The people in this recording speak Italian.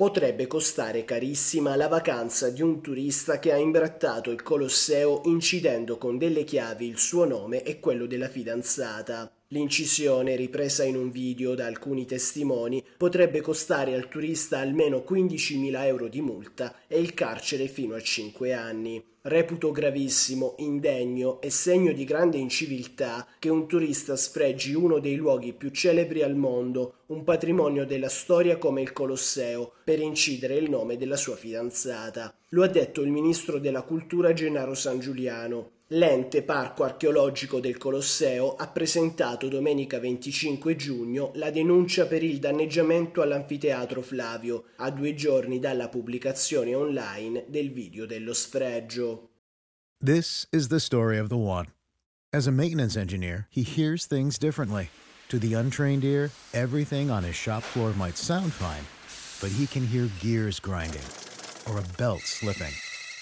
Potrebbe costare carissima la vacanza di un turista che ha imbrattato il Colosseo incidendo con delle chiavi il suo nome e quello della fidanzata. L'incisione, ripresa in un video da alcuni testimoni, potrebbe costare al turista almeno 15.000 euro di multa e il carcere fino a 5 anni. Reputo gravissimo, indegno e segno di grande inciviltà che un turista sfregi uno dei luoghi più celebri al mondo, un patrimonio della storia come il Colosseo, per incidere il nome della sua fidanzata. Lo ha detto il ministro della cultura Gennaro San Giuliano. L'ente Parco Archeologico del Colosseo ha presentato domenica 25 giugno la denuncia per il danneggiamento all'anfiteatro Flavio, a due giorni dalla pubblicazione online del video dello sfregio. This is the story of the one. As a maintenance engineer, he hears things differently. To the untrained ear, everything on his shop floor might sound fine, but he can hear gears grinding or a belt slipping.